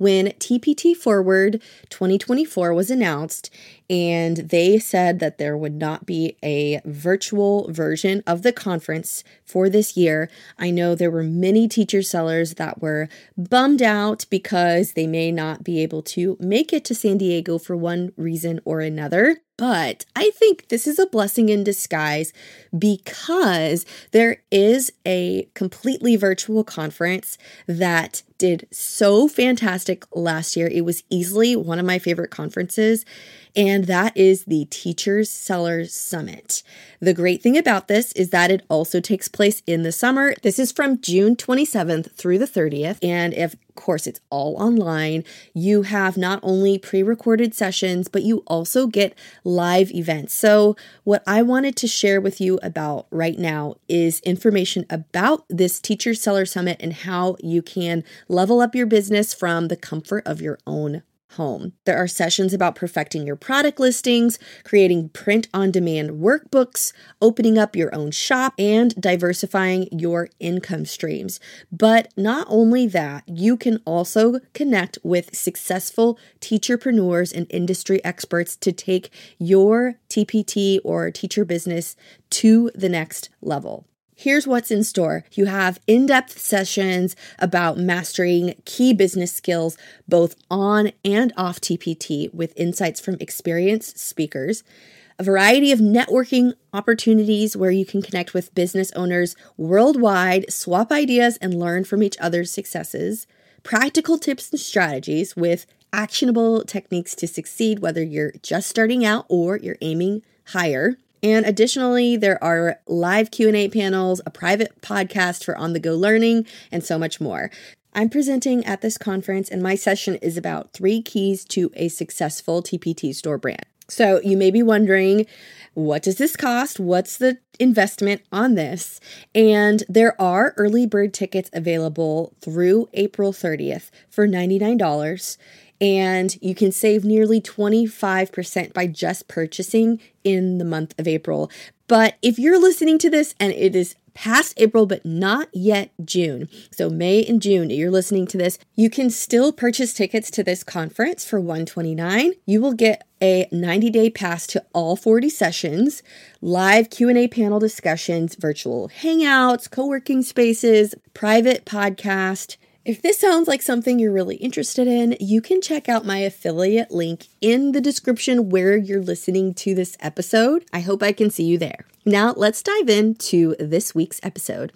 when TPT Forward 2024 was announced, and they said that there would not be a virtual version of the conference for this year. I know there were many teacher sellers that were bummed out because they may not be able to make it to San Diego for one reason or another. But I think this is a blessing in disguise because there is a completely virtual conference that did so fantastic last year. It was easily one of my favorite conferences and that is the Teachers Sellers Summit. The great thing about this is that it also takes place in the summer. This is from June 27th through the 30th, and if of course it's all online, you have not only pre-recorded sessions, but you also get live events. So, what I wanted to share with you about right now is information about this Teacher Seller Summit and how you can level up your business from the comfort of your own home. There are sessions about perfecting your product listings, creating print on demand workbooks, opening up your own shop, and diversifying your income streams. But not only that, you can also connect with successful teacherpreneurs and industry experts to take your TPT or teacher business to the next level. Here's what's in store. You have in depth sessions about mastering key business skills, both on and off TPT, with insights from experienced speakers. A variety of networking opportunities where you can connect with business owners worldwide, swap ideas, and learn from each other's successes. Practical tips and strategies with actionable techniques to succeed, whether you're just starting out or you're aiming higher. And additionally, there are live Q&A panels, a private podcast for on-the-go learning, and so much more. I'm presenting at this conference and my session is about 3 keys to a successful TPT store brand. So, you may be wondering, what does this cost? What's the investment on this? And there are early bird tickets available through April 30th for $99 and you can save nearly 25% by just purchasing in the month of April. But if you're listening to this and it is past April but not yet June, so May and June, you're listening to this, you can still purchase tickets to this conference for 129. You will get a 90-day pass to all 40 sessions, live Q&A panel discussions, virtual hangouts, co-working spaces, private podcast, if this sounds like something you're really interested in, you can check out my affiliate link in the description where you're listening to this episode. I hope I can see you there. Now, let's dive into this week's episode.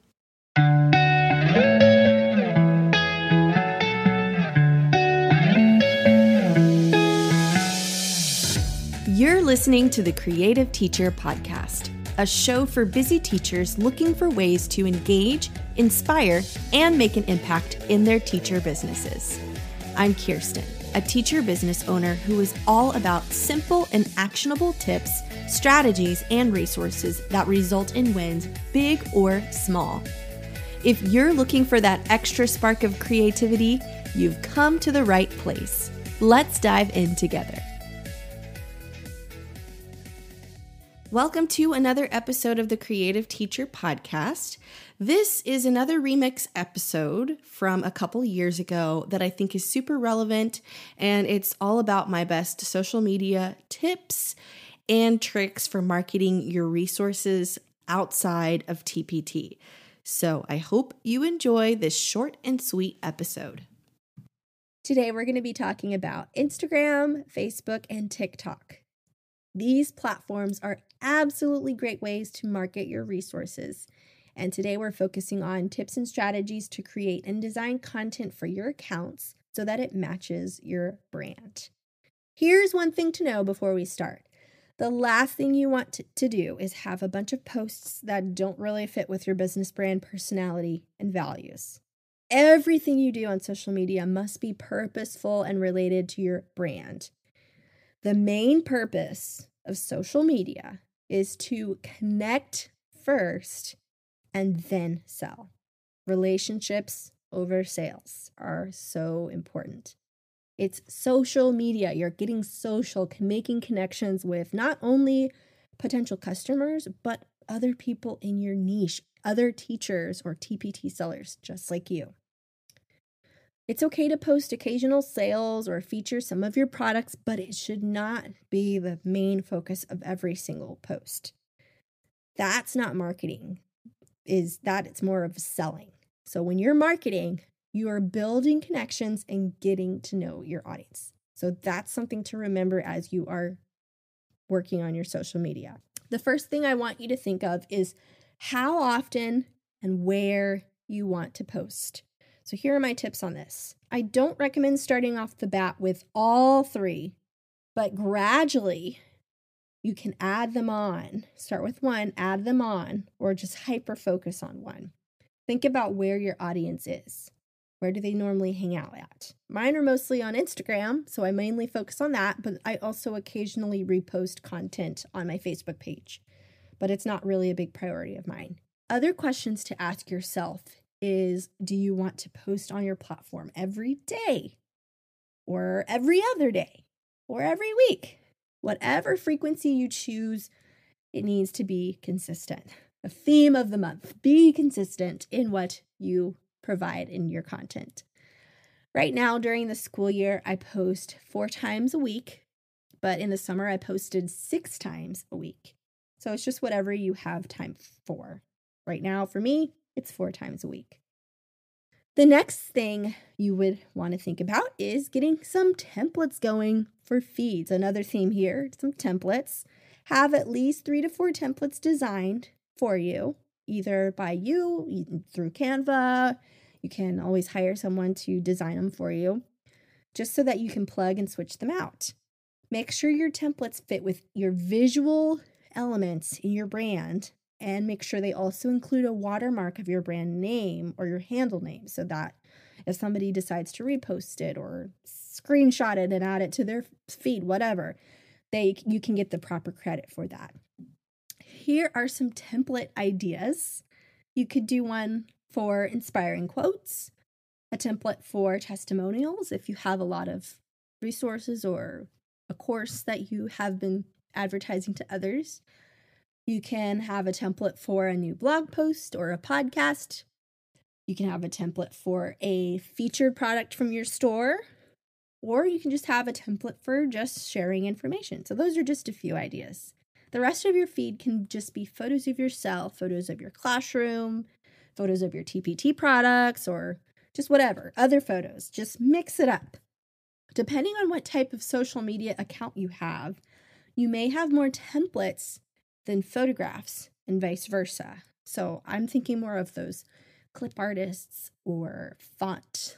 You're listening to the Creative Teacher Podcast a show for busy teachers looking for ways to engage, inspire, and make an impact in their teacher businesses. I'm Kirsten, a teacher business owner who is all about simple and actionable tips, strategies, and resources that result in wins, big or small. If you're looking for that extra spark of creativity, you've come to the right place. Let's dive in together. Welcome to another episode of the Creative Teacher Podcast. This is another remix episode from a couple years ago that I think is super relevant, and it's all about my best social media tips and tricks for marketing your resources outside of TPT. So I hope you enjoy this short and sweet episode. Today, we're going to be talking about Instagram, Facebook, and TikTok. These platforms are absolutely great ways to market your resources. And today we're focusing on tips and strategies to create and design content for your accounts so that it matches your brand. Here's one thing to know before we start. The last thing you want to, do is have a bunch of posts that don't really fit with your business brand personality and values. Everything you do on social media must be purposeful and related to your brand. The main purpose of social media is to connect first and then sell. Relationships over sales are so important. It's social media. You're getting social, making connections with not only potential customers, but other people in your niche, other teachers or TPT sellers just like you. It's okay to post occasional sales or feature some of your products, but it should not be the main focus of every single post. That's not marketing. Is that it's more of selling. So when you're marketing, you are building connections and getting to know your audience. So that's something to remember as you are working on your social media. The first thing I want you to think of is how often and where you want to post. So here are my tips on this. I don't recommend starting off the bat with all three, but gradually you can add them on. Start with one, add them on, or just hyper focus on one. Think about where your audience is. Where do they normally hang out at? Mine are mostly on Instagram, so I mainly focus on that, but I also occasionally repost content on my Facebook page. But it's not really a big priority of mine. Other questions to ask yourself is do you want to post on your platform every day or every other day or every week? Whatever frequency you choose, it needs to be consistent. A theme of the month be consistent in what you provide in your content. Right now, during the school year, I post four times a week, but in the summer, I posted six times a week. So it's just whatever you have time for. Right now, for me, it's four times a week. The next thing you would want to think about is getting some templates going for feeds. Another theme here some templates. Have at least three to four templates designed for you, either by you through Canva, you can always hire someone to design them for you, just so that you can plug and switch them out. Make sure your templates fit with your visual elements in your brand and make sure they also include a watermark of your brand name or your handle name so that if somebody decides to repost it or screenshot it and add it to their feed whatever they you can get the proper credit for that here are some template ideas you could do one for inspiring quotes, a template for testimonials if you have a lot of resources or a course that you have been advertising to others. You can have a template for a new blog post or a podcast. You can have a template for a featured product from your store, or you can just have a template for just sharing information. So, those are just a few ideas. The rest of your feed can just be photos of yourself, photos of your classroom, photos of your TPT products, or just whatever, other photos. Just mix it up. Depending on what type of social media account you have, you may have more templates than photographs and vice versa. So I'm thinking more of those clip artists or font,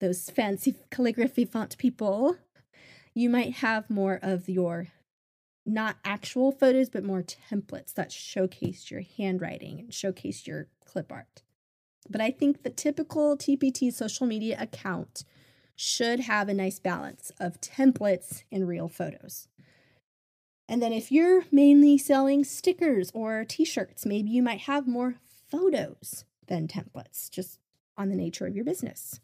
those fancy calligraphy font people. You might have more of your not actual photos, but more templates that showcase your handwriting and showcase your clip art. But I think the typical TPT social media account should have a nice balance of templates and real photos. And then if you're mainly selling stickers or t shirts, maybe you might have more photos than templates, just on the nature of your business.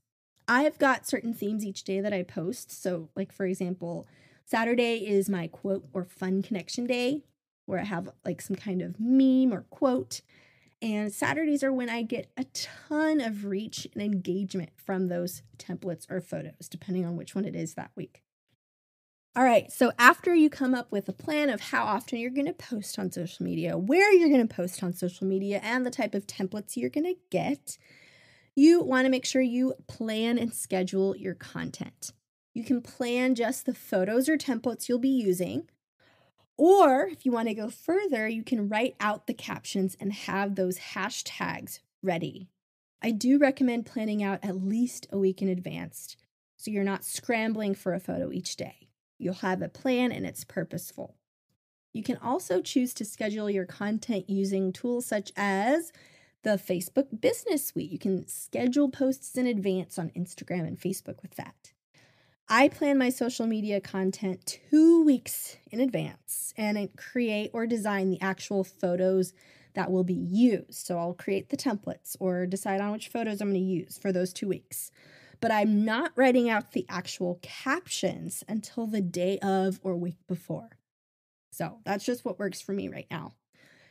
I've got certain themes each day that I post. So, like for example, Saturday is my quote or fun connection day where I have like some kind of meme or quote. And Saturdays are when I get a ton of reach and engagement from those templates or photos, depending on which one it is that week. All right, so after you come up with a plan of how often you're going to post on social media, where you're going to post on social media, and the type of templates you're going to get, you want to make sure you plan and schedule your content. You can plan just the photos or templates you'll be using. Or if you want to go further, you can write out the captions and have those hashtags ready. I do recommend planning out at least a week in advance so you're not scrambling for a photo each day. You'll have a plan and it's purposeful. You can also choose to schedule your content using tools such as the Facebook Business Suite. You can schedule posts in advance on Instagram and Facebook with that. I plan my social media content two weeks in advance and create or design the actual photos that will be used. So I'll create the templates or decide on which photos I'm going to use for those two weeks. But I'm not writing out the actual captions until the day of or week before. So that's just what works for me right now.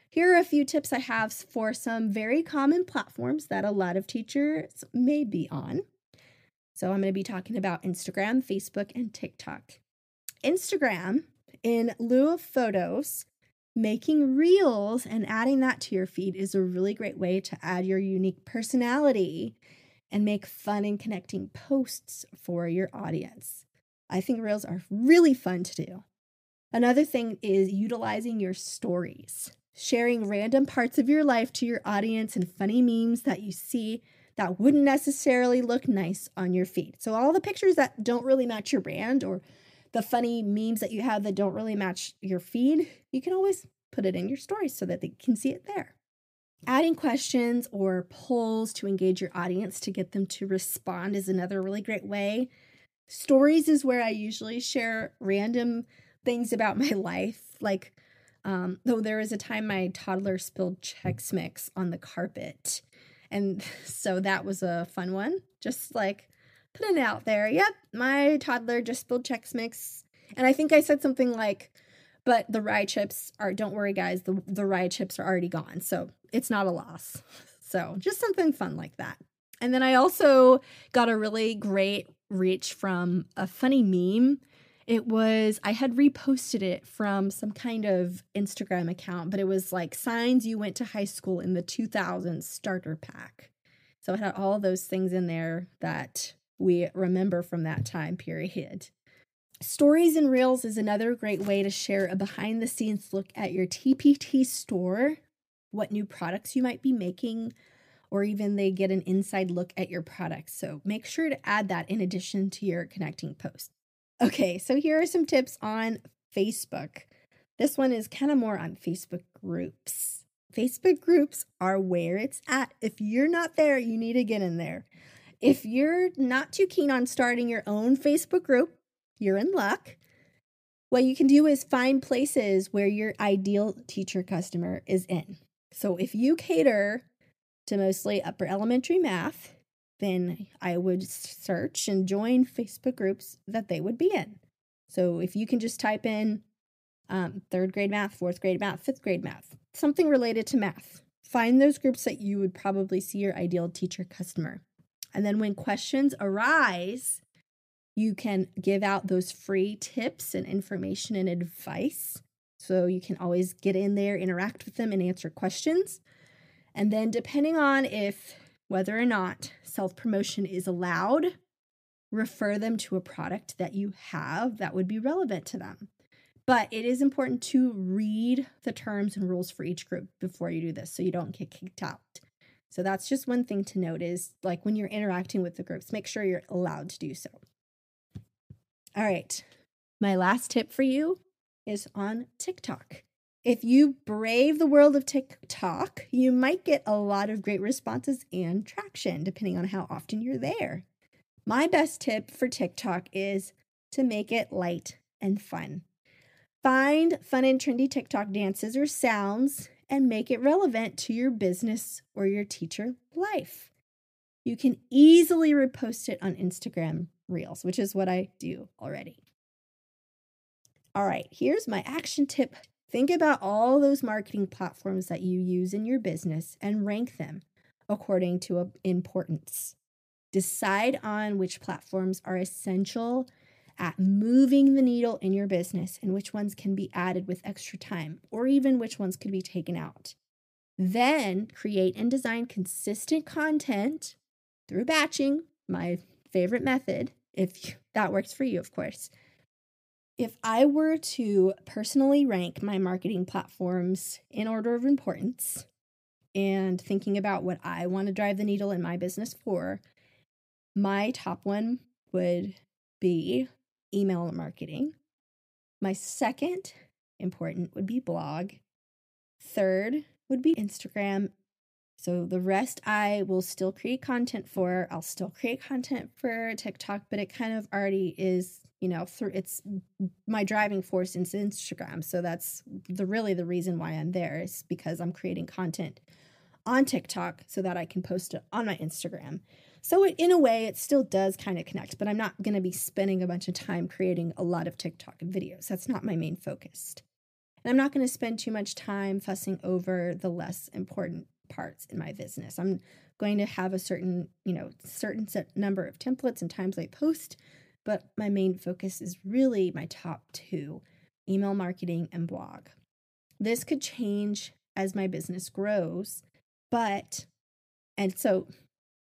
Here are a few tips I have for some very common platforms that a lot of teachers may be on. So I'm going to be talking about Instagram, Facebook, and TikTok. Instagram, in lieu of photos, making reels and adding that to your feed is a really great way to add your unique personality and make fun and connecting posts for your audience. I think reels are really fun to do. Another thing is utilizing your stories, sharing random parts of your life to your audience and funny memes that you see that wouldn't necessarily look nice on your feed. So, all the pictures that don't really match your brand or the funny memes that you have that don't really match your feed, you can always put it in your stories so that they can see it there. Adding questions or polls to engage your audience to get them to respond is another really great way. Stories is where I usually share random things about my life. Like, um, though there was a time my toddler spilled Chex Mix on the carpet. And so that was a fun one. Just like putting it out there. Yep, my toddler just spilled Chex Mix. And I think I said something like, but the rye chips are, don't worry, guys, the, the rye chips are already gone. So it's not a loss. So just something fun like that. And then I also got a really great reach from a funny meme it was, I had reposted it from some kind of Instagram account, but it was like signs you went to high school in the 2000s starter pack. So it had all those things in there that we remember from that time period. Stories and Reels is another great way to share a behind the scenes look at your TPT store, what new products you might be making, or even they get an inside look at your products. So make sure to add that in addition to your connecting posts. Okay, so here are some tips on Facebook. This one is kind of more on Facebook groups. Facebook groups are where it's at. If you're not there, you need to get in there. If you're not too keen on starting your own Facebook group, you're in luck. What you can do is find places where your ideal teacher customer is in. So if you cater to mostly upper elementary math, then I would search and join Facebook groups that they would be in. So if you can just type in um, third grade math, fourth grade math, fifth grade math, something related to math, find those groups that you would probably see your ideal teacher customer. And then when questions arise, you can give out those free tips and information and advice. So you can always get in there, interact with them, and answer questions. And then, depending on if whether or not self promotion is allowed, refer them to a product that you have that would be relevant to them. But it is important to read the terms and rules for each group before you do this so you don't get kicked out. So that's just one thing to note is like when you're interacting with the groups, make sure you're allowed to do so. All right. My last tip for you is on TikTok. If you brave the world of TikTok, you might get a lot of great responses and traction depending on how often you're there. My best tip for TikTok is to make it light and fun. Find fun and trendy TikTok dances or sounds and make it relevant to your business or your teacher life. You can easily repost it on Instagram Reels, which is what I do already. All right, here's my action tip Think about all those marketing platforms that you use in your business and rank them according to importance. Decide on which platforms are essential at moving the needle in your business and which ones can be added with extra time or even which ones could be taken out. Then create and design consistent content through batching, my favorite method, if that works for you, of course if I were to personally rank my marketing platforms in order of importance and thinking about what I want to drive the needle in my business for, my top one would be email marketing. My second important would be blog. Third would be Instagram. So the rest I will still create content for. I'll still create content for TikTok, but it kind of already is you know through it's my driving force is instagram. So that's the really the reason why i'm there is because i'm creating content on tiktok so that i can post it on my instagram. So it, in a way it still does kind of connect but i'm not going to be spending a bunch of time creating a lot of tiktok videos. That's not my main focus. And i'm not going to spend too much time fussing over the less important parts in my business i'm going to have a certain, you know, certain set number of templates and times I post, but my main focus is really my top two email marketing and blog. This could change as my business grows, but, and so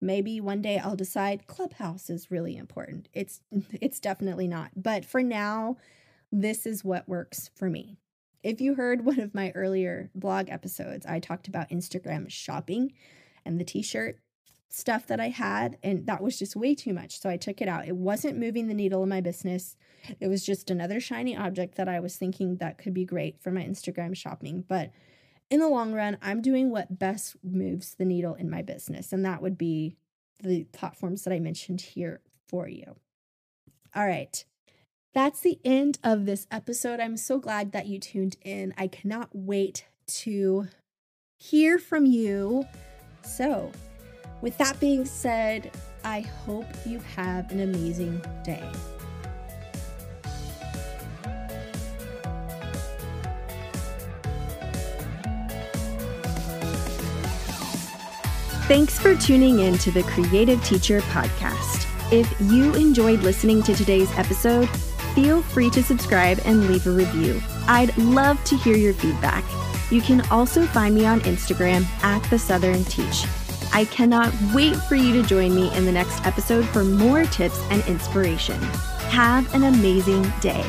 maybe one day I'll decide Clubhouse is really important. It's it's definitely not. But for now, this is what works for me. If you heard one of my earlier blog episodes, I talked about Instagram shopping and the t-shirt stuff that I had and that was just way too much. So I took it out. It wasn't moving the needle in my business. It was just another shiny object that I was thinking that could be great for my Instagram shopping, but in the long run, I'm doing what best moves the needle in my business, and that would be the platforms that I mentioned here for you. All right. That's the end of this episode. I'm so glad that you tuned in. I cannot wait to hear from you. So, with that being said, I hope you have an amazing day. Thanks for tuning in to the Creative Teacher Podcast. If you enjoyed listening to today's episode, feel free to subscribe and leave a review. I'd love to hear your feedback. You can also find me on Instagram at The Southern Teach. I cannot wait for you to join me in the next episode for more tips and inspiration. Have an amazing day.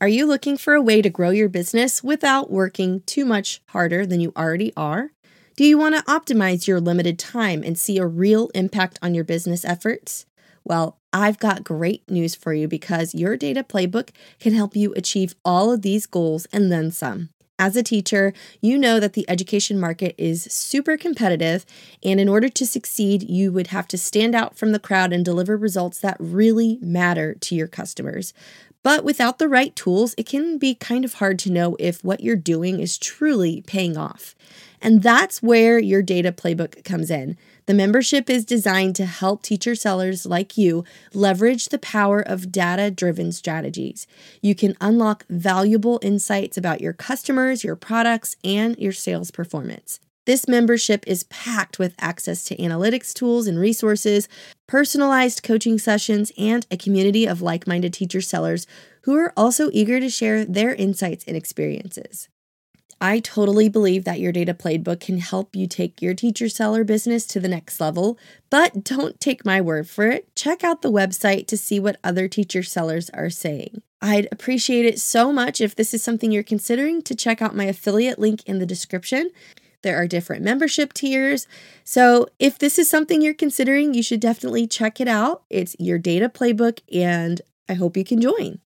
Are you looking for a way to grow your business without working too much harder than you already are? Do you want to optimize your limited time and see a real impact on your business efforts? Well, I've got great news for you because your data playbook can help you achieve all of these goals and then some. As a teacher, you know that the education market is super competitive, and in order to succeed, you would have to stand out from the crowd and deliver results that really matter to your customers. But without the right tools, it can be kind of hard to know if what you're doing is truly paying off. And that's where your data playbook comes in. The membership is designed to help teacher sellers like you leverage the power of data driven strategies. You can unlock valuable insights about your customers, your products, and your sales performance. This membership is packed with access to analytics tools and resources, personalized coaching sessions, and a community of like minded teacher sellers who are also eager to share their insights and experiences. I totally believe that your data playbook can help you take your teacher seller business to the next level, but don't take my word for it. Check out the website to see what other teacher sellers are saying. I'd appreciate it so much if this is something you're considering to check out my affiliate link in the description. There are different membership tiers. So, if this is something you're considering, you should definitely check it out. It's your data playbook, and I hope you can join.